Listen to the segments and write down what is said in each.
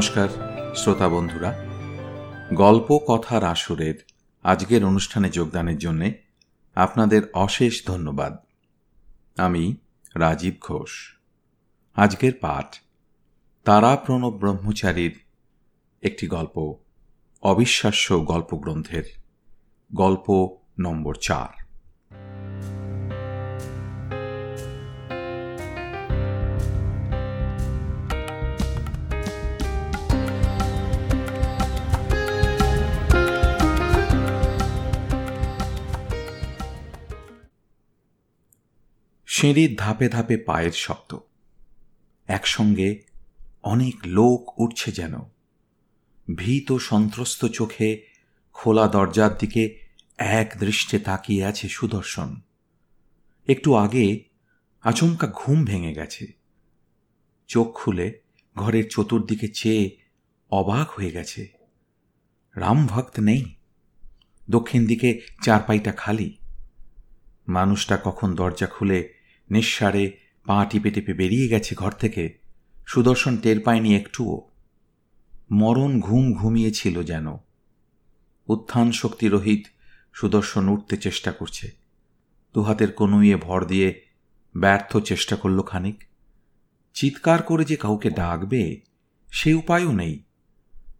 নমস্কার, শ্রোতা বন্ধুরা। গল্প কথার আসরের আজকের অনুষ্ঠানে যোগদানের জন্যে আপনাদের অশেষ ধন্যবাদ। আমি রাজীব ঘোষ। আজকের পাঠ তারা প্রণব ব্রহ্মচারীর একটি গল্প, অবিশ্বাস্য গল্পগ্রন্থের গল্প নম্বর চার। সিঁড়ির ধাপে ধাপে পায়ের শব্দ। একসঙ্গে অনেক লোক উঠছে যেন। ভীত সন্ত্রস্ত চোখে খোলা দরজার দিকে এক দৃষ্টে তাকিয়ে আছে সুদর্শন। একটু আগে আচমকা ঘুম ভেঙে গেছে। চোখ খুলে ঘরের চতুর্দিকে চেয়ে অবাক হয়ে গেছে। রামভক্ত নেই। দক্ষিণ দিকে চারপাইটা খালি। মানুষটা কখন দরজা খুলে নিঃসারে পা টিপে টিপে বেরিয়ে গেছে ঘর থেকে। সুদর্শন টের পায়নি একটুও। মরণ ঘুম ঘুমিয়েছিল যেন। উত্থান শক্তিরহিত সুদর্শন উঠতে চেষ্টা করছে। দুহাতের কনুইয়ে ভর দিয়ে ব্যর্থ চেষ্টা করল খানিক। চিৎকার করে যে কাউকে ডাকবে, সে উপায়ও নেই।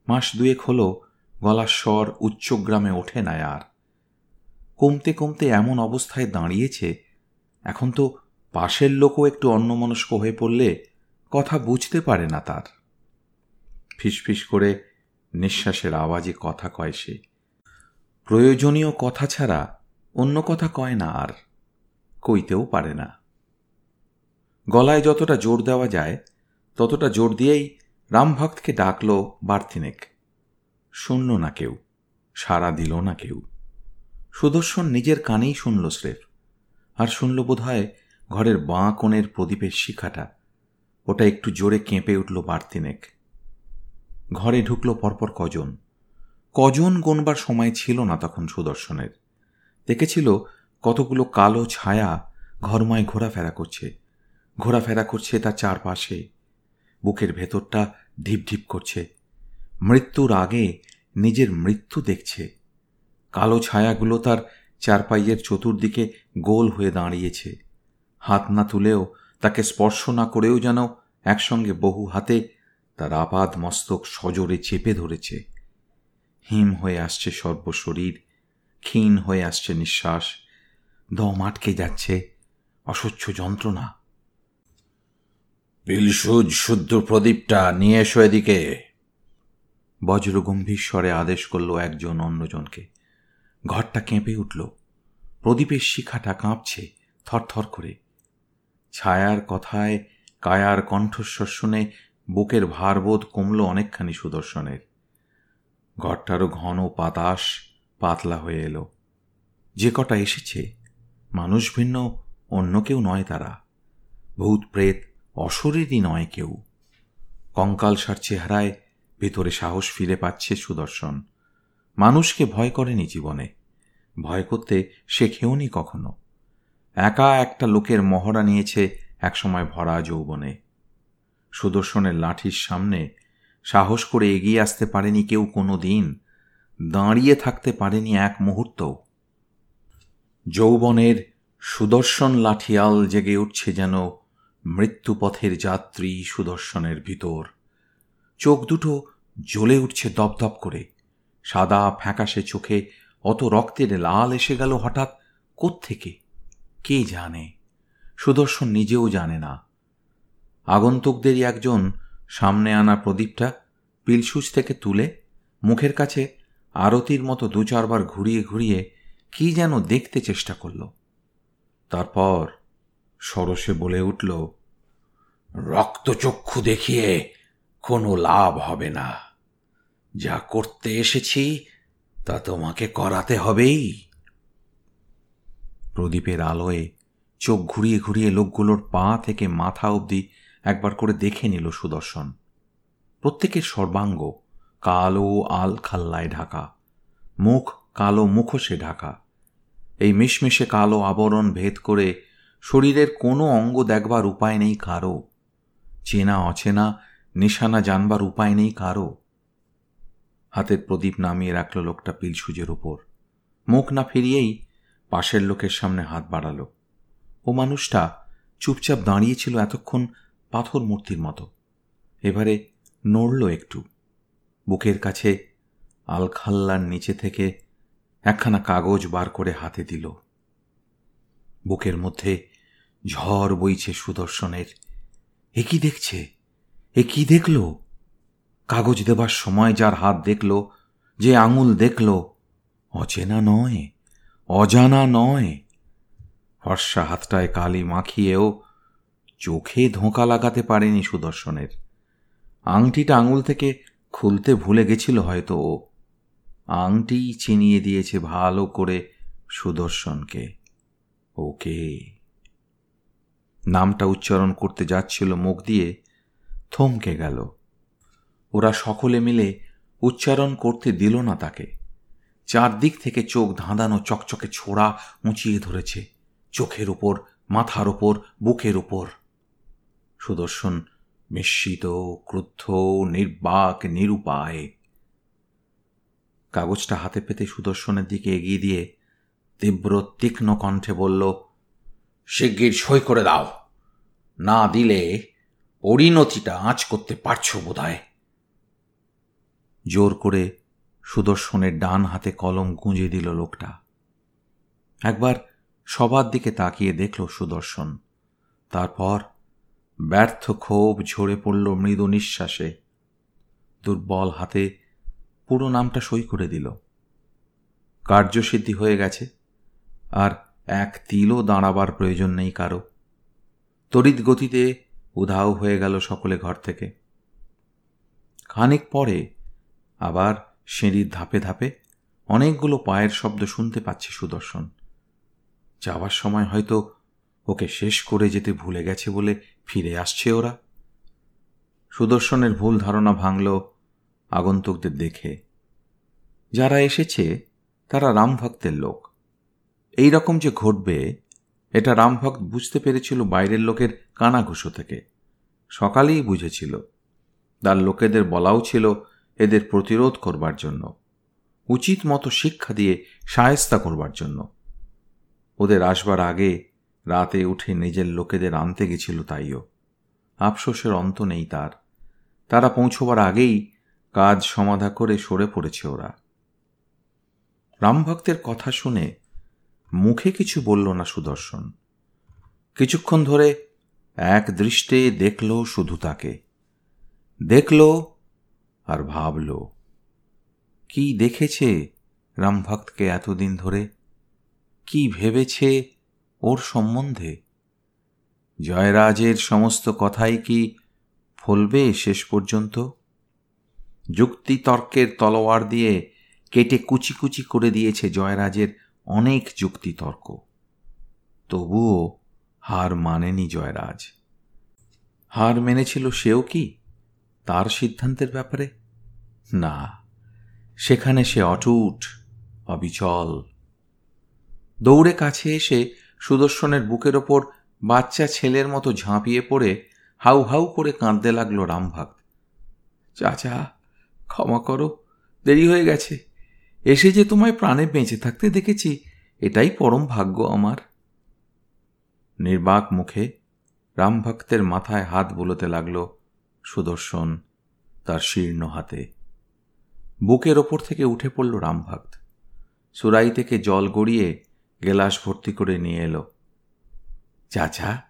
মাস দুয়েক হল গলার স্বর উচ্চগ্রামে ওঠে না আর। কমতে কমতে এমন অবস্থায় দাঁড়িয়েছে, এখন তো পাশের লোকও একটু অন্যমনস্ক হয়ে পড়লে কথা বুঝতে পারে না তার। ফিসফিস করে নিঃশ্বাসের আওয়াজে কথা কয় সে। প্রয়োজনীয় কথা ছাড়া অন্য কথা কয় না আর, কইতেও পারে না। গলায় যতটা জোর দেওয়া যায়, ততটা জোর দিয়েই রামভক্তকে ডাকল বার্থিনেক শুনল না কেউ, সাড়া দিল না কেউ। সুদর্শন নিজের কানেই শুনল স্রেফ, আর শুনল বোধ হয় ঘরের বাঁ কোণের প্রদীপের শিখাটা, ওটা একটু জোরে কেঁপে উঠল বার্তিনেক। ঘরে ঢুকল পরপর কজন। কজন গোনবার সময় ছিল না তখন সুদর্শনের। দেখেছিল কতগুলো কালো ছায়া ঘরময় ঘোরাফেরা করছে। ঘোরাফেরা করছে তার চারপাশে। বুকের ভেতরটা ঢিপ ঢিপ করছে। মৃত্যুর আগে নিজের মৃত্যু দেখছে। কালো ছায়াগুলো তার চারপাইয়ের চতুর্দিকে গোল হয়ে দাঁড়িয়েছে। হাত না তুলেও তাকে স্পর্শ না করেও যেন একসঙ্গে বহু হাতে তার আপাদ মস্তক সজোরে চেপে ধরেছে। হিম হয়ে আসছে সর্বশরীর ক্ষীণ হয়ে আসছে নিঃশ্বাস দম আটকে যাচ্ছে অসহ্য যন্ত্রণা। বিলসুজ শুদ্ধ প্রদীপটা নিয়ে এসো এদিকে। বজ্র গম্ভীর স্বরে আদেশ করল একজন অন্যজনকে। ঘরটা কেঁপে উঠল। প্রদীপের শিখাটা কাঁপছে থরথর করে। ছায়ার কথায় কায়ার কণ্ঠস্বর শুনে বুকের ভারবোধ কমল অনেকখানি সুদর্শনের। ঘরটারও ঘন পাতাস পাতলা হয়ে এলো। যে কটা এসেছে, মানুষ ভিন্ন, অন্য কেউ নয় তারা। ভূত প্রেত, অশরীরই নয় কেউ। কঙ্কালসার চেহারায় ভেতরে সাহস ফিরে পাচ্ছে সুদর্শন। মানুষকে ভয় করেনি জীবনে। ভয় করতে শেখেওনি কখনো। একা একটা লোকের মহড়া নিয়েছে একসময় ভরা যৌবনে। সুদর্শনের লাঠির সামনে সাহস করে এগিয়ে আসতে পারেনি কেউ কোনো দিন দাঁড়িয়ে থাকতে পারেনি এক মুহূর্ত যৌবনের সুদর্শন লাঠিয়াল জেগে উঠছে যেন মৃত্যুপথের যাত্রী সুদর্শনের ভিতর। চোখ দুটো জ্বলে উঠছে দপদপ করে। সাদা ফ্যাকাশে চোখে অত রক্তের লাল এসে গেল হঠাৎ কোত্থেকে? কে জানে? সুদর্শন নিজেও জানে না। আগন্তুকদেরই একজন সামনে আনা প্রদীপটা পিলসুচ থেকে তুলে মুখের কাছে আরতির মতো দু চারবার ঘুরিয়ে ঘুরিয়ে কি যেন দেখতে চেষ্টা করল। তারপর সরসে বলে উঠল, রক্তচক্ষু দেখিয়ে কোনো লাভ হবে না। যা করতে এসেছি, তা তোমাকে করাতে হবেই। প্রদীপের আলোয় চোখ ঘুরিয়ে ঘুরিয়ে লোকগুলোর পা থেকে মাথা অবধি একবার করে দেখে নিল সুদর্শন। প্রত্যেকের সর্বাঙ্গ কালো আল খাল্লায় ঢাকা, মুখ কালো মুখোশে ঢাকা। এই মিশমিশে কালো আবরণ ভেদ করে শরীরের কোনো অঙ্গ দেখবার উপায় নেই কারও, চেনা অচেনা, নিশানা জানবার উপায় নেই কারও। হাতের প্রদীপ নামিয়ে রাখল লোকটা পিলসুজের ওপর মুখ না ফিরিয়েই পাশের লোকের সামনে হাত বাড়ালো। ও মানুষটা চুপচাপ দাঁড়িয়েছিল এতক্ষণ পাথর মূর্তির মতো। এবারে নড়ল একটু। বুকের কাছে আলখাল্লার নিচে থেকে একখানা কাগজ বার করে হাতে দিল। বুকের মধ্যে ঝড় বইছে সুদর্শনের। এ কি দেখছে? এ কি দেখল? কাগজ দেবার সময় যার হাত দেখল, যে আঙুল দেখল, অচেনা নয়। অজানা নয়। ফর্সা হাতটায় কালি মাখিয়েও চোখে ধোঁকা লাগাতে পারেনি সুদর্শনের। আংটিটা আঙুল থেকে খুলতে ভুলে গেছিল হয়তো ও। আংটি চিনিয়ে দিয়েছে ভালো করে সুদর্শনকে। ওকে। নামটা উচ্চারণ করতে যাচ্ছিল মুখ দিয়ে, থমকে গেল। ওরা সকলে মিলে উচ্চারণ করতে দিল না তাকে। চারদিক থেকে চোখ ধাঁধানো চকচকে ছোড়া উঁচিয়ে ধরেছে। চোখের ওপর মাথার ওপর বুকের ওপর সুদর্শন মিশ্রিত ক্রুদ্ধ, নির্বাক, নিরুপায়। কাগজটা হাতে পেতে সুদর্শনের দিকে এগিয়ে দিয়ে তীব্র, তীক্ষ্ণ কণ্ঠে বলল, শিগগির সই করে দাও। না দিলে পরিণতিটা আঁচ করতে পারছ বোধহয়। জোর করে সুদর্শনের ডান হাতে কলম গুঁজে দিল লোকটা। একবার সবার দিকে তাকিয়ে দেখল সুদর্শন। তারপর ব্যর্থ ক্ষোভ ঝরে পড়ল মৃদু নিঃশ্বাসে। দুর্বল হাতে পুরো নামটা সই করে দিল। কার্যসিদ্ধি হয়ে গেছে, আর এক তিলও দাঁড়াবার প্রয়োজন নেই কারও। তড়িৎ গতিতে উধাও হয়ে গেল সকলে ঘর থেকে। খানিক পরে আবার সিঁড়ির ধাপে ধাপে অনেকগুলো পায়ের শব্দ শুনতে পাচ্ছে সুদর্শন। যাওয়ার সময় হয়তো ওকে শেষ করে যেতে ভুলে গেছে বলে ফিরে আসছে ওরা। সুদর্শনের ভুল ধারণা ভাঙল আগন্তুকদের দেখে। যারা এসেছে, তারা রামভক্তের লোক। এই রকম যে ঘটবে, এটা রামভক্ত বুঝতে পেরেছিল বাইরের লোকের কানাঘুষো থেকে। সকালেই বুঝেছিল। তার লোকেদের বলাও ছিল এদের প্রতিরোধ করবার জন্য। উচিত মতো শিক্ষা দিয়ে সায়স্তা করবার জন্য। ওদের আসবার আগে রাতে উঠে নিজের লোকেদের আনতে গেছিল তাইও। আফসোসের অন্ত নেই তার। তারা পৌঁছবার আগেই কাজ সমাধা করে সরে পড়েছে ওরা। রামভক্তের কথা শুনে মুখে কিছু বলল না সুদর্শন। কিছুক্ষণ ধরে এক দৃষ্টে দেখল শুধু তাকে। দেখল আর ভাবল, কি দেখেছে রামভক্তকে এতদিন ধরে? কি ভেবেছে ওর সম্বন্ধে? জয়রাজের সমস্ত কথাই কি ফলবে শেষ পর্যন্ত? যুক্তি তর্কের তলোয়ার দিয়ে কেটে কুচি কুচি করে দিয়েছে জয়রাজের অনেক যুক্তি তর্ক। তবুও হার মানেনি জয়রাজ। হার মেনেছিল সেও কি? তার সিদ্ধান্তের ব্যাপারে না, সেখানে সে অটুট, অবিচল। দৌড়ে কাছে এসে সুদর্শনের বুকের ওপর বাচ্চা ছেলের মতো ঝাঁপিয়ে পড়ে হাউ হাউ করে কাঁদতে লাগল রামভক্ত চাচা, ক্ষমা করো, দেরি হয়ে গেছে। এসে যে তোমায় প্রাণে বেঁচে থাকতে দেখেছি, এটাই পরম ভাগ্য আমার। নির্বাক মুখে রামভক্তের মাথায় হাত বুলোতে লাগল সুদর্শন তার শীর্ণ হাতে। বুকের ওপর থেকে উঠে পড়ল রামভক্ত। সুরাই থেকে জল গড়িয়ে গেলাস ভর্তি করে নিয়ে এলো। চাচা,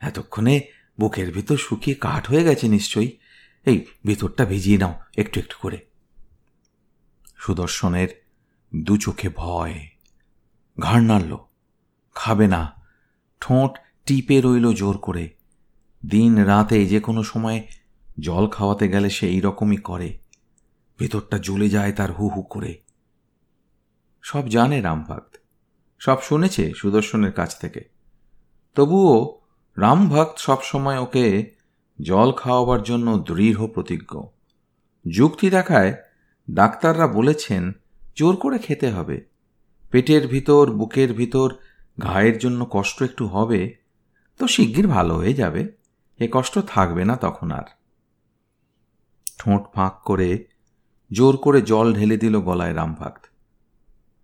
এতক্ষণে বুকের ভিতর শুকিয়ে কাঠ হয়ে গেছে নিশ্চয়ই। এই ভিতরটা ভিজিয়ে নাও, একটু একটু করে। সুদর্শনের দু চোখে ভয়। ঘাড় নাড়ল। খাবে না। ঠোঁট টিপে রইল জোর করে। দিন রাতে যে কোনো সময় জল খাওয়াতে গেলে সে এই রকমই করে। ভেতরটা জ্বলে যায় তার হু হু করে। সব জানে রামভক্ত। সব শুনেছে সুদর্শনের কাছ থেকে। তবুও রামভক্ত সবসময় ওকে জল খাওয়াবার জন্য দৃঢ় প্রতিজ্ঞ। যুক্তি দেখায় ডাক্তাররা বলেছেন, জোর করে খেতে হবে। পেটের ভিতর, বুকের ভিতর, ঘায়ের জন্য কষ্ট একটু হবে, তো শিগগির ভালো হয়ে যাবে। এ কষ্ট থাকবে না তখন আর। ঠোঁট ফাঁক করে জোর করে জল ঢেলে দিল গলায় রামভাগ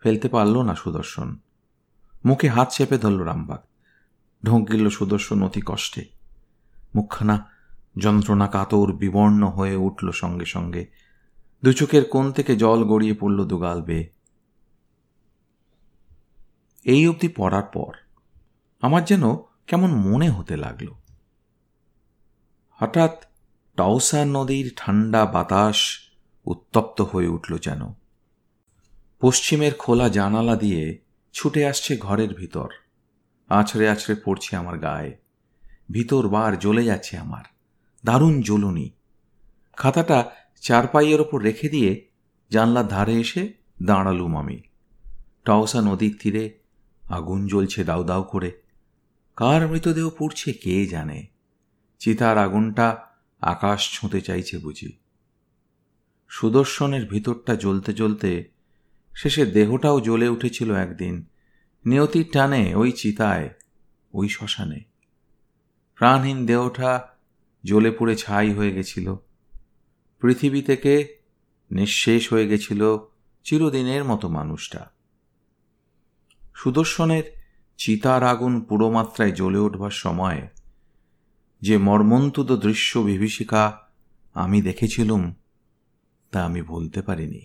ফেলতে পারল না সুদর্শন। মুখে হাত চেপে ধরল রামভাগ ঢোঁক গিল সুদর্শন অতি কষ্টে। মুখখানা যন্ত্রণা কাতর বিবর্ণ হয়ে উঠল সঙ্গে সঙ্গে। দু চোখের কোণ থেকে জল গড়িয়ে পড়ল দুগাল বেয়ে। এই অবধি পড়ার পর আমার যেন কেমন মনে হতে লাগল। হঠাৎ টাউসা নদীর ঠান্ডা বাতাস উত্তপ্ত হয়ে উঠল যেন। পশ্চিমের খোলা জানালা দিয়ে ছুটে আসছে ঘরের ভিতর। আছড়ে আছড়ে পড়ছে আমার গায়ে। ভিতর বার জ্বলে যাচ্ছে আমার। দারুণ জ্বলুনি। খাতাটা চারপাইয়ের ওপর রেখে দিয়ে জানলার ধারে এসে দাঁড়ালুম আমি। টাউসা নদীর তীরে আগুন জ্বলছে দাউ দাউ করে। কার মৃতদেহ পুড়ছে কে জানে? চিতার আগুনটা আকাশ ছুঁতে চাইছে বুঝি। সুদর্শনের ভিতরটা জ্বলতে জ্বলতে শেষে দেহটাও জ্বলে উঠেছিল একদিন। নিয়তির টানে ওই চিতায়, ওই শ্মশানে। প্রাণহীন দেহটা জ্বলে পুড়ে ছাই হয়ে গেছিল। পৃথিবী থেকে নিঃশেষ হয়ে গেছিল চিরদিনের মতো মানুষটা। সুদর্শনের চিতার আগুন পুরোমাত্রায় জ্বলে উঠবার সময় যে মর্মন্তুদ দৃশ্য বিভীষিকা আমি দেখেছিলুম তা আমি বলতে পারিনি।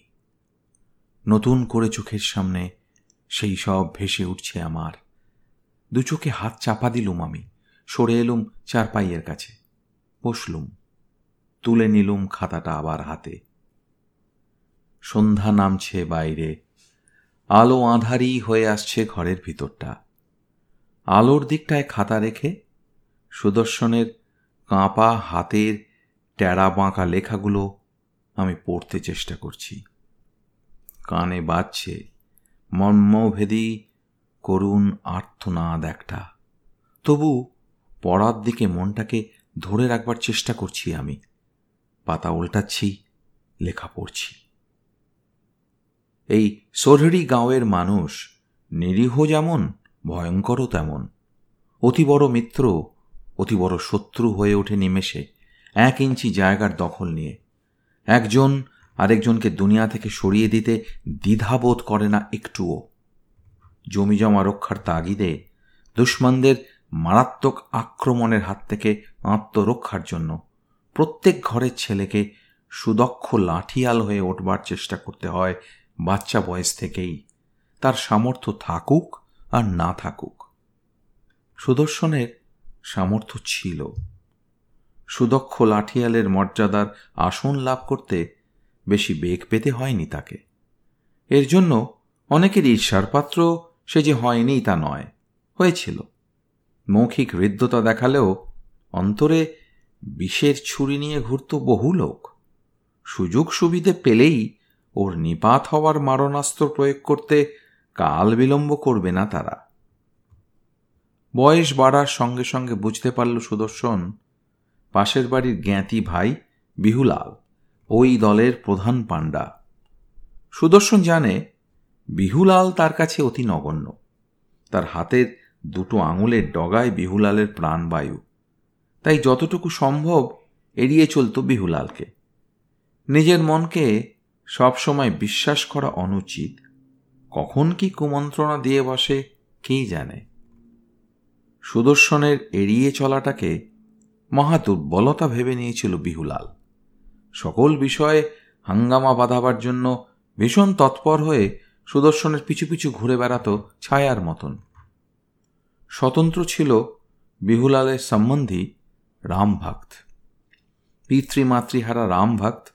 নতুন করে চোখের সামনে সেই সব ভেসে উঠছে আমার। দু চোখে হাত চাপা দিলুম আমি। সরে এলুম চারপাইয়ের কাছে। বসলুম। তুলে নিলুম খাতাটা আবার হাতে। সন্ধ্যা নামছে বাইরে। আলো আঁধারি হয়ে আসছে ঘরের ভিতরটা। আলোর দিকটায় খাতা রেখে সুদর্শনের কাঁপা হাতের ট্যাড়া বাঁকা লেখাগুলো আমি পড়তে চেষ্টা করছি। কানে বাজছে, মর্মভেদী করুণ আর্থনাদ একটা। তবু পড়ার দিকে মনটাকে ধরে রাখবার চেষ্টা করছি আমি। পাতা উল্টাচ্ছি, লেখা পড়ছি। এই সোরহরি গাঁওয়ের মানুষ নিরীহ যেমন, ভয়ঙ্করও তেমন। অতি বড় মিত্র, অতি বড় শত্রু হয়ে ওঠে নিমেষে। এক ইঞ্চি জায়গার দখল নিয়ে। একজন আরেকজনকে দুনিয়া থেকে সরিয়ে দিতে দ্বিধাবোধ করে না একটুও। জমিজমা রক্ষার তাগিদে দুশ্মনদের মারাত্মক আক্রমণের হাত থেকে আত্মরক্ষার জন্য প্রত্যেক ঘরের ছেলেকে সুদক্ষ লাঠিয়াল হয়ে ওঠবার চেষ্টা করতে হয় বাচ্চা বয়স থেকেই। তার সামর্থ্য থাকুক আর না থাকুক। সুদর্শনের সামর্থ্য ছিল। সুদক্ষ লাঠিয়ালের মর্যাদার আসন লাভ করতে বেশি বেগ পেতে হয়নি তাকে। এর জন্য অনেকের ঈর্ষার পাত্র সে যে হয়নি তা নয়, হয়েছিল। মৌখিক হৃদ্যতা দেখালেও অন্তরে বিষের ছুরি নিয়ে ঘুরত বহু লোক। সুযোগ সুবিধে পেলেই ওর নিপাত হওয়ার মারণাস্ত্র প্রয়োগ করতে কাল বিলম্ব করবে না তারা। বয়স বাড়ার সঙ্গে সঙ্গে বুঝতে পারল সুদর্শন পাশের বাড়ির জ্ঞাতি ভাই বিহুলাল, ওই দলের প্রধান পাণ্ডা। সুদর্শন জানে, বিহুলাল তার কাছে অতি নগণ্য। তার হাতের দুটো আঙুলের ডগায় বিহুলালের প্রাণবায়ু তাই যতটুকু সম্ভব এড়িয়ে চলত বিহুলালকে। নিজের মনকে সবসময় বিশ্বাস করা অনুচিত। কখন কি কুমন্ত্রণা দিয়ে বসে কেই জানে? সুদর্শনের এড়িয়ে চলাটাকে মহা দুর্বলতা ভেবে নিয়েছিল বিহুলাল। সকল বিষয়ে হাঙ্গামা বাঁধাবার জন্য ভীষণ তৎপর হয়ে সুদর্শনের পিছু পিছু ঘুরে বেড়াত ছায়ার মতন। স্বতন্ত্র ছিল বিহুলালের সম্বন্ধী রামভক্ত। পিতৃমাতৃহারা রামভক্ত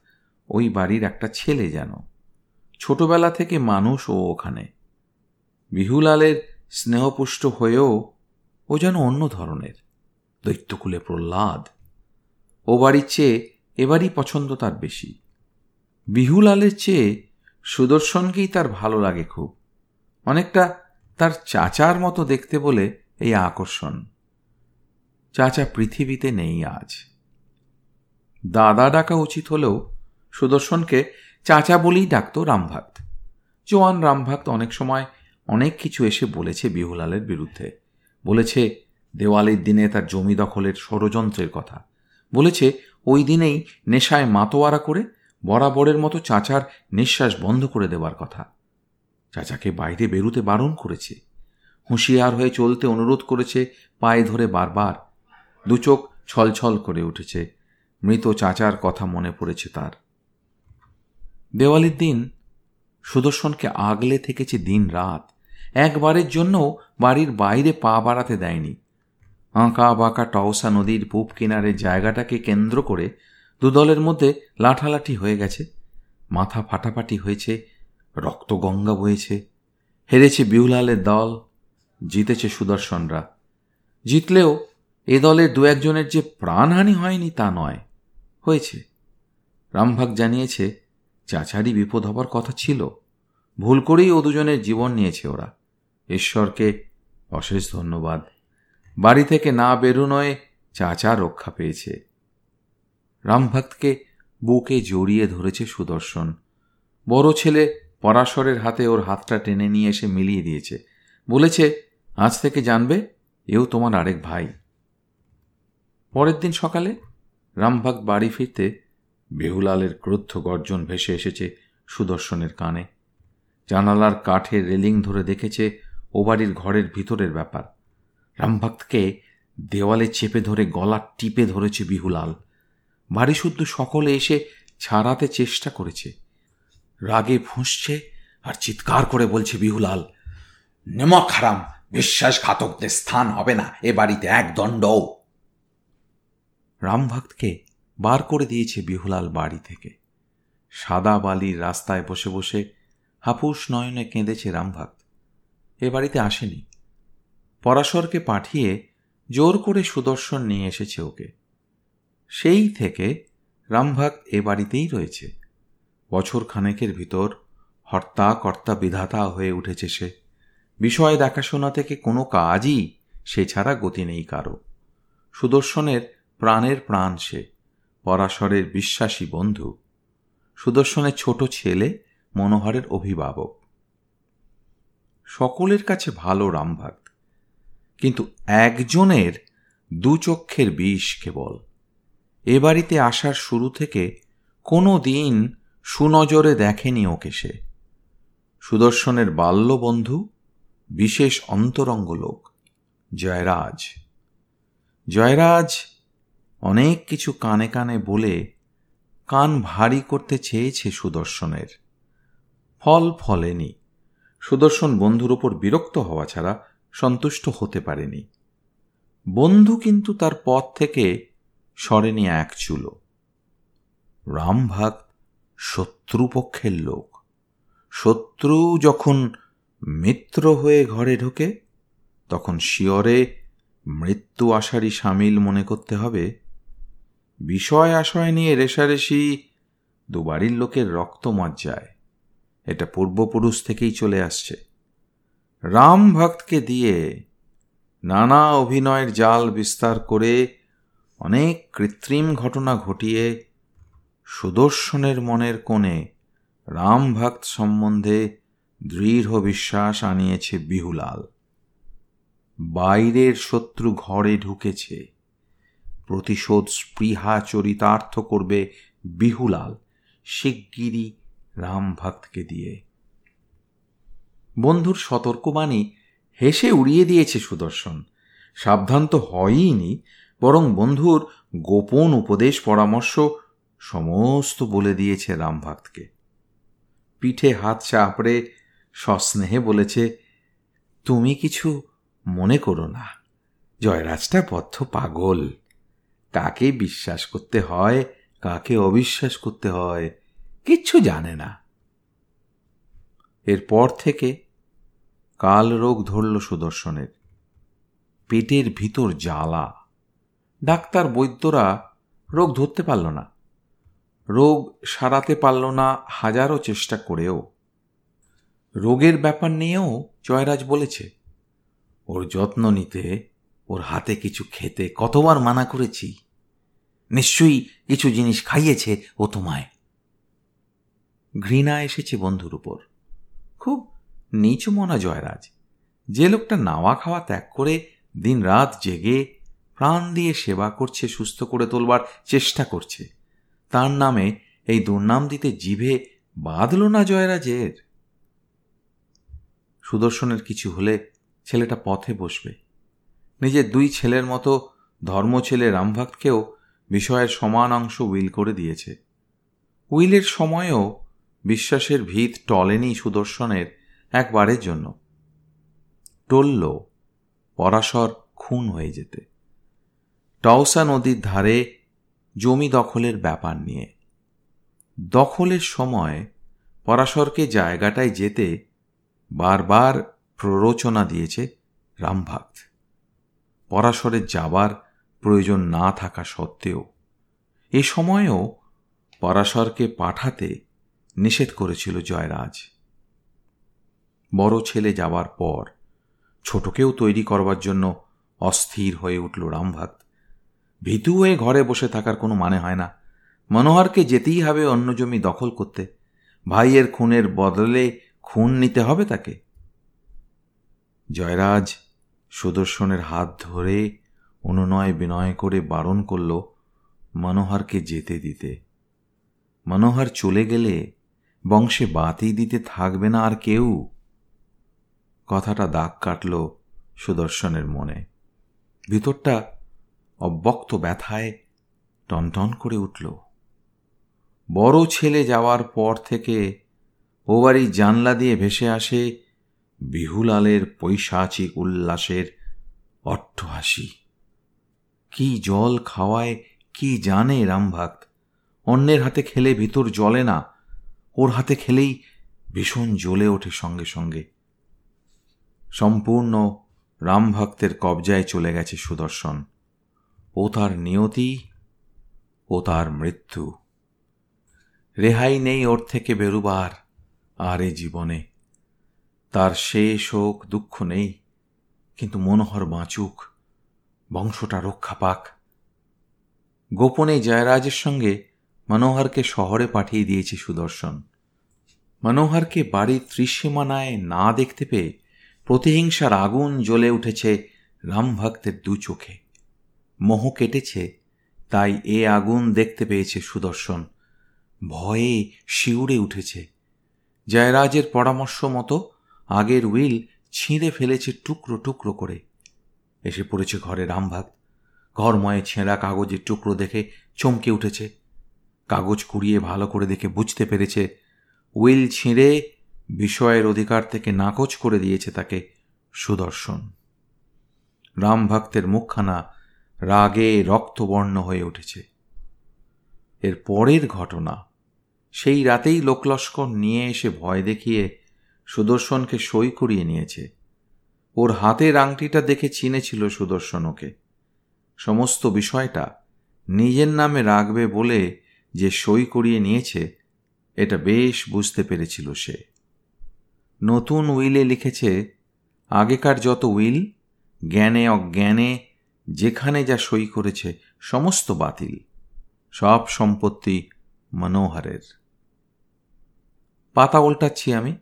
ওই বাড়ির একটা ছেলে যেন। ছোটবেলা থেকে মানুষ ও ওখানে। বিহুলালের স্নেহপুষ্ট হয়েও ও যেন অন্য ধরনের। দৈত্যকুলে প্রহ্লাদ। ও বাড়ির চেয়ে এবারই পছন্দ তার বেশি। বিহুলালের চেয়ে সুদর্শনকেই তার ভালো লাগে খুব। অনেকটা তার চাচার মতো দেখতে বলে এই আকর্ষণ। চাচা পৃথিবীতে নেই আজ। দাদা ডাকা উচিত হলেও সুদর্শনকে চাচা বলেই ডাকত রামভাক্ত জোয়ান রামভাক্ত অনেক সময় অনেক কিছু এসে বলেছে বিহুলালের বিরুদ্ধে। বলেছে দেওয়ালির দিনে তার জমি দখলের ষড়যন্ত্রের কথা। বলেছে, ওই দিনেই নেশায় মাতোয়ারা করে বরাবরের মতো চাচার নিঃশ্বাস বন্ধ করে দেওয়ার কথা। চাচাকে বাইরে বেরুতে বারণ করেছে। হুঁশিয়ার হয়ে চলতে অনুরোধ করেছে, পায়ে ধরে বারবার। দু চোখ ছলছল করে উঠেছে। মৃত চাচার কথা মনে পড়েছে তার। দেওয়ালির দিন সুদর্শনকে আগলে থেকেছে দিন রাত একবারের জন্যও বাড়ির বাইরে পা বাড়াতে দেয়নি। আঁকা বাঁকা টওসা নদীর পূব কিনারের জায়গাটাকে কেন্দ্র করে দুদলের মধ্যে লাঠালাঠি হয়ে গেছে। মাথা ফাটাফাটি হয়েছে, রক্ত গঙ্গা বয়েছে। হেরেছে বিউলালের দল, জিতেছে সুদর্শনরা। জিতলেও এ দলের দু একজনের যে প্রাণহানি হয়নি তা নয়, হয়েছে। রামভাগ জানিয়েছে চাচারই বিপদ হবার কথা ছিল। ভুল করেই ও দুজনের জীবন নিয়েছে ওরা। ঈশ্বরকে অশেষ ধন্যবাদ। বাড়ি থেকে না বেরোনোয় চাচা রক্ষা পেয়েছে। রামভক্তকে বুকে জড়িয়ে ধরেছে সুদর্শন। বড় ছেলে পরাশরের হাতে ওর হাতটা টেনে নিয়ে এসে মিলিয়ে দিয়েছে। বলেছে, আজ থেকে জানবে, এও তোমার আরেক ভাই। পরের দিন সকালে রামভাগ বাড়ি ফিরতে বেহুলালের ক্রুদ্ধ গর্জন ভেসে এসেছে সুদর্শনের কানে। জানালার কাঠের রেলিং ধরে দেখেছে ও বাড়ির ঘরের ভিতরের ব্যাপার। রামভক্তকে দেওয়ালে চেপে ধরে, গলা টিপে ধরেছে বিহুলাল। বাড়ি শুদ্ধ সকলে এসে ছাড়াতে চেষ্টা করেছে। রাগে ফুঁসছে আর চিৎকার করে বলছে বিহুলাল নেমক হারাম বিশ্বাসঘাতকদের স্থান হবে না, এ বাড়িতে এক দণ্ডও রামভক্তকে বার করে দিয়েছে বিহুলাল বাড়ি থেকে। সাদা বালির রাস্তায় বসে বসে হাপুস নয়নে কেঁদেছে রামভক্ত। এ বাড়িতে আসেনি। পরাশরকে পাঠিয়ে জোর করে সুদর্শন নিয়ে এসেছে ওকে। সেই থেকে রামভাগ এ বাড়িতেই রয়েছে। বছর খানেকের ভিতর হর্তা কর্তা বিধাতা হয়ে উঠেছে সে। বিষয় দেখাশোনা থেকে কোনো কাজই সে ছাড়া গতি নেই কারও। সুদর্শনের প্রাণের প্রাণ সে, পরাশরের বিশ্বাসী বন্ধু। সুদর্শনের ছোট ছেলে মনোহরের অভিভাবক। সকলের কাছে ভালো রামভক্ত। কিন্তু একজনের দু চক্ষের বিষ কেবল। এ বাড়িতে আসার শুরু থেকে কোনো দিন সুনজরে দেখেনি ওকে সে। সুদর্শনের বাল্যবন্ধু, বিশেষ অন্তরঙ্গ লোক, জয়রাজ। জয়রাজ অনেক কিছু কানে কানে বলে কান ভারী করতে চেয়েছে সুদর্শনের। ফল ফলেনি। সুদর্শন বন্ধুর ওপর বিরক্ত হওয়া ছাড়া সন্তুষ্ট হতে পারেনি। বন্ধু কিন্তু তার পথ থেকে সরেনি এক চুলো। রামভাগ শত্রুপক্ষের লোক। শত্রু যখন মিত্র হয়ে ঘরে ঢোকে, তখন শিয়রে মৃত্যু আশারই সামিল মনে করতে হবে। বিষয় আশয় নিয়ে রেশারেশি দুবাড়ির লোকের রক্ত মজ্জায়। এটা পূর্বপুরুষ থেকেই চলে আসছে। রাম ভক্তকে দিয়ে নানা অভিনয়ের জাল বিস্তার করে অনেক কৃত্রিম ঘটনা ঘটিয়ে সুদর্শনের মনের কোণে রামভক্ত সম্বন্ধে দৃঢ় বিশ্বাস আনিয়েছে বিহুলাল। বাইরের শত্রু ঘরে ঢুকেছে। প্রতিশোধ স্পৃহা চরিতার্থ করবে বিহুলাল, শিগগিরই রামভক্তকে দিয়ে। বন্ধুর সতর্কবাণী হেসে উড়িয়ে দিয়েছে সুদর্শন। সাবধান তো হয়ইনি, বরং বন্ধুর গোপন উপদেশ পরামর্শ সমস্ত বলে দিয়েছে রামভক্তকে। পিঠে হাত চাপড়ে সস্নেহে বলেছে, তুমি কিছু মনে করো না, জয়রাজটা বদ্ধ পাগল। কাকে বিশ্বাস করতে হয়, কাকে অবিশ্বাস করতে হয়, কিচ্ছু জানে না। এরপর থেকে কাল রোগ ধরল সুদর্শনের। পেটের ভিতর জ্বালা। ডাক্তার বৈদ্যরা রোগ ধরতে পারল না। রোগ সারাতে পারল না হাজারো চেষ্টা করেও। রোগের ব্যাপার নিয়েও জয়রাজ বলেছে, ওর যত্ন নিতে, ওর হাতে কিছু খেতে কতবার মানা করেছি। নিশ্চয়ই কিছু জিনিস খাইয়েছে ও তোমায়। ঘৃণা এসেছে বন্ধুর উপর। খুব নিচু মনা জয়রাজ। যে লোকটা নাওয়া খাওয়া ত্যাগ করে দিন রাত জেগে প্রাণ দিয়ে সেবা করছে, সুস্থ করে তোলবার চেষ্টা করছে। তার নামে এই দুর্নাম দিতে জিভে বাঁধল না জয়রাজের। সুদর্শনের কিছু হলে ছেলেটা পথে বসবে। নিজের দুই ছেলের মতো ধর্ম ছেলে রামভক্তকেও বিষয়ের সমান অংশ উইল করে দিয়েছে। উইলের সময়েও বিশ্বাসের ভিত টলেনি সুদর্শনের একবারের জন্য। টলল, পরাশর খুন হয়ে যেতে। টওসা নদীর ধারে জমি দখলের ব্যাপার নিয়ে। দখলের সময় পরাশরকে জায়গাটায় যেতে বারবার প্ররোচনা দিয়েছে রামভক্ত পরাশরের যাবার প্রয়োজন না থাকা সত্ত্বেও এ সময়েও পরাশরকে পাঠাতে নিষেধ করেছিল জয়রাজ। বড় ছেলে যাবার পর ছোটকেও তৈরি করবার জন্য অস্থির হয়ে উঠল রামভক্ত ভীতু হয়ে ঘরে বসে থাকার কোনো মানে হয় না। মনোহরকে যেতেই হবে অন্য জমি দখল করতে। ভাইয়ের খুনের বদলে খুন নিতে হবে তাকে। জয়রাজ সুদর্শনের হাত ধরে অনুনয় বিনয় করে বারণ করল মনোহরকে যেতে দিতে। মনোহর চলে গেলে বংশে বাতি দিতে থাকবে না আর কেউ। কথাটা দাগ কাটল সুদর্শনের মনে। ভিতরটা অব্যক্ত ব্যথায় টনটন করে উঠল। বড় ছেলে যাওয়ার পর থেকে ও বাড়ি জানলা দিয়ে ভেসে আসে বিহুলালের পৈশাচিক উল্লাসের অট্টহাসি। কি জল খাওয়ায়, কি জানে রামভাক্ত অন্যের হাতে খেলে ভিতর জলে না, ওর হাতে খেলেই ভীষণ জ্বলে ওঠে সঙ্গে সঙ্গে। সম্পূর্ণ রামভক্তের কবজায় চলে গেছে সুদর্শন। ও তার নিয়তি, ও তার মৃত্যু। রেহাই নেই ওর থেকে বেরুবার আর এ জীবনে। তার সে শোক দুঃখ নেই, কিন্তু মনোহর বাঁচুক, বংশটা রক্ষা পাক। গোপনে জয়রাজের সঙ্গে মনোহরকে শহরে পাঠিয়ে দিয়েছে সুদর্শন। মনোহরকে বাড়ির ত্রিসীমানায় না দেখতে পেয়ে প্রতিহিংসার আগুন জ্বলে উঠেছে রামভক্তের দু চোখে। মোহ কেটেছে, তাই এ আগুন দেখতে পেয়েছে সুদর্শন। ভয়ে শিউরে উঠেছে। জয়রাজের পরামর্শ মতো আগের উইল ছিঁড়ে ফেলেছে টুকরো টুকরো করে। এসে পড়েছে ঘরে রামভাগ ঘরময়ে ছেঁড়া কাগজের টুকরো দেখে চমকে উঠেছে। কাগজ কুড়িয়ে ভালো করে দেখে বুঝতে পেরেছে, উইল ছিঁড়ে বিষয়ের অধিকার থেকে নাকচ করে দিয়েছে তাকে সুদর্শন। রামভক্তের মুখখানা রাগে রক্তবর্ণ হয়ে উঠেছে। এর পরের ঘটনা, সেই রাতেই লোকলস্কর নিয়ে এসে ভয় দেখিয়ে সুদর্শনকে সই করিয়ে নিয়েছে। ওর হাতের আংটিটা দেখে চিনেছিল সুদর্শন ওকে। সমস্ত বিষয়টা নিজের নামে রাখবে বলে যে সই করিয়ে নিয়েছে, এটা বেশ বুঝতে পেরেছিল সে। নতুন উইলে লিখেছে, আগেকার যত উইল, জ্ঞানে অজ্ঞানে, যেখানে যা সই করেছে, সমস্ত বাতিল, সব সম্পত্তি মনোহরের। পাতা উল্টাচ্ছি আমি।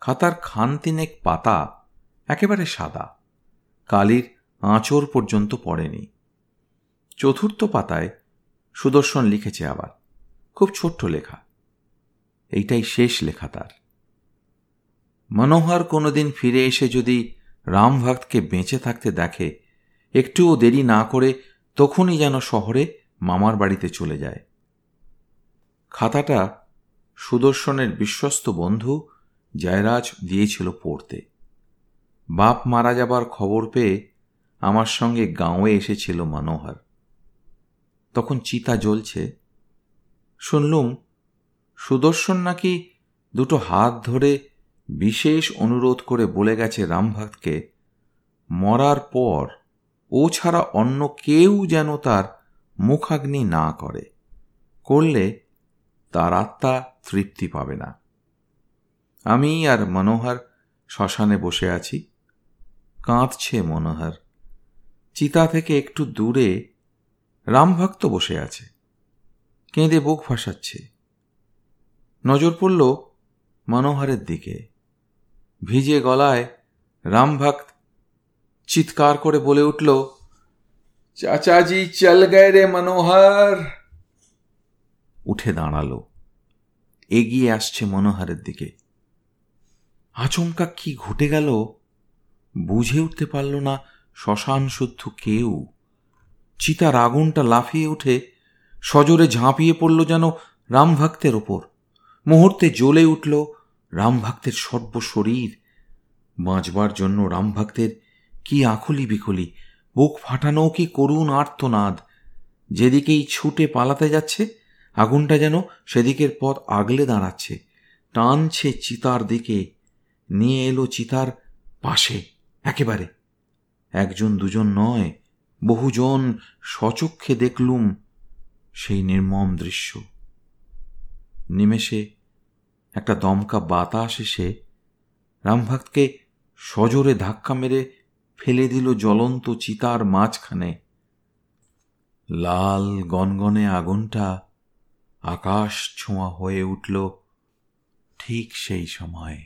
খাতার খান তিনেক পাতা একেবারে সাদা, কালির আঁচড় পর্যন্ত পড়েনি। চতুর্থ পাতায় সুদর্শন লিখেছে আবার, খুব ছোট্ট লেখা, এইটাই শেষ লেখা তার। মনোহর কোনোদিন ফিরে এসে যদি রামভক্তকে বেঁচে থাকতে দেখে, একটুও দেরি না করে তখনই যেন শহরে মামার বাড়িতে চলে যায়। খাতাটা সুদর্শনের বিশ্বস্ত বন্ধু জয়রাজ দিয়েছিল পড়তে। বাপ মারা যাবার খবর পেয়ে আমার সঙ্গে গাঁওয়ে এসেছিল মনোহর। তখন চিতা জ্বলছে। শুনলুম, সুদর্শন নাকি দুটো হাত ধরে বিশেষ অনুরোধ করে বলে গেছে রামভক্তকে, মরার পর ও ছাড়া অন্য কেউ যেন তার মুখাগ্নি না করে, করলে তার আত্মা তৃপ্তি পাবে না। আমি আর মনোহর শ্মশানে বসে আছি। কাঁদছে মনোহর। চিতা থেকে একটু দূরে রামভক্ত বসে আছে। কেঁদে বুক ফাঁসাচ্ছে নজর পড়ল মনোহরের দিকে। ভিজে গলায় রামভক্ত চিৎকার করে বলে উঠল, চাচাজি, চল গয়ে রে মনোহর। উঠে দাঁড়াল। এগিয়ে আসছে মনোহরের দিকে। আচমকা কি ঘটে গেল বুঝে উঠতে পারল না শ্মশান শুদ্ধ কেউ। চিতার আগুনটা লাফিয়ে উঠে সজোরে ঝাঁপিয়ে পড়ল যেন রামভক্তের ওপর মুহূর্তে জ্বলে উঠল রামভক্তের সর্বশরীর বাঁচবার জন্য রামভক্তের কি আকুলি বিকুলি, বুক ফাটানো কি করুণ আর্তনাদ। যেদিকেই ছুটে পালাতে যাচ্ছে, আগুনটা যেন সেদিকের পথ আগলে দাঁড়াচ্ছে। টানছে চিতার দিকে, নিয়ে এলো চিতার পাশে, একেবারে। একজন দুজন নয়, বহুজন সচক্ষে দেখলুম সেই নির্মম দৃশ্য। নিমেষে একটা দমকা বাতাস এসে রামভক্তকে সজোরে ধাক্কা মেরে ফেলে দিল জ্বলন্ত চিতার মাঝখানে। লাল গনগনে আগুনটা আকাশ ছোঁয়া হয়ে উঠল ঠিক সেই সময়।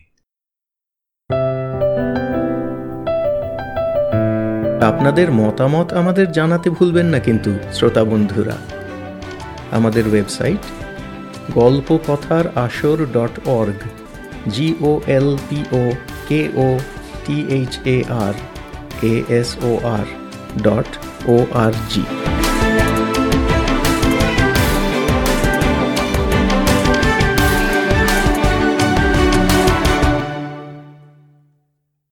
আপনাদের মতামত আমাদের জানাতে ভুলবেন না কিন্তু, শ্রোতা বন্ধুরা। আমাদের ওয়েবসাইট গল্প কথার আসর dot org G O L P O K O T H A R A S O R dot O R G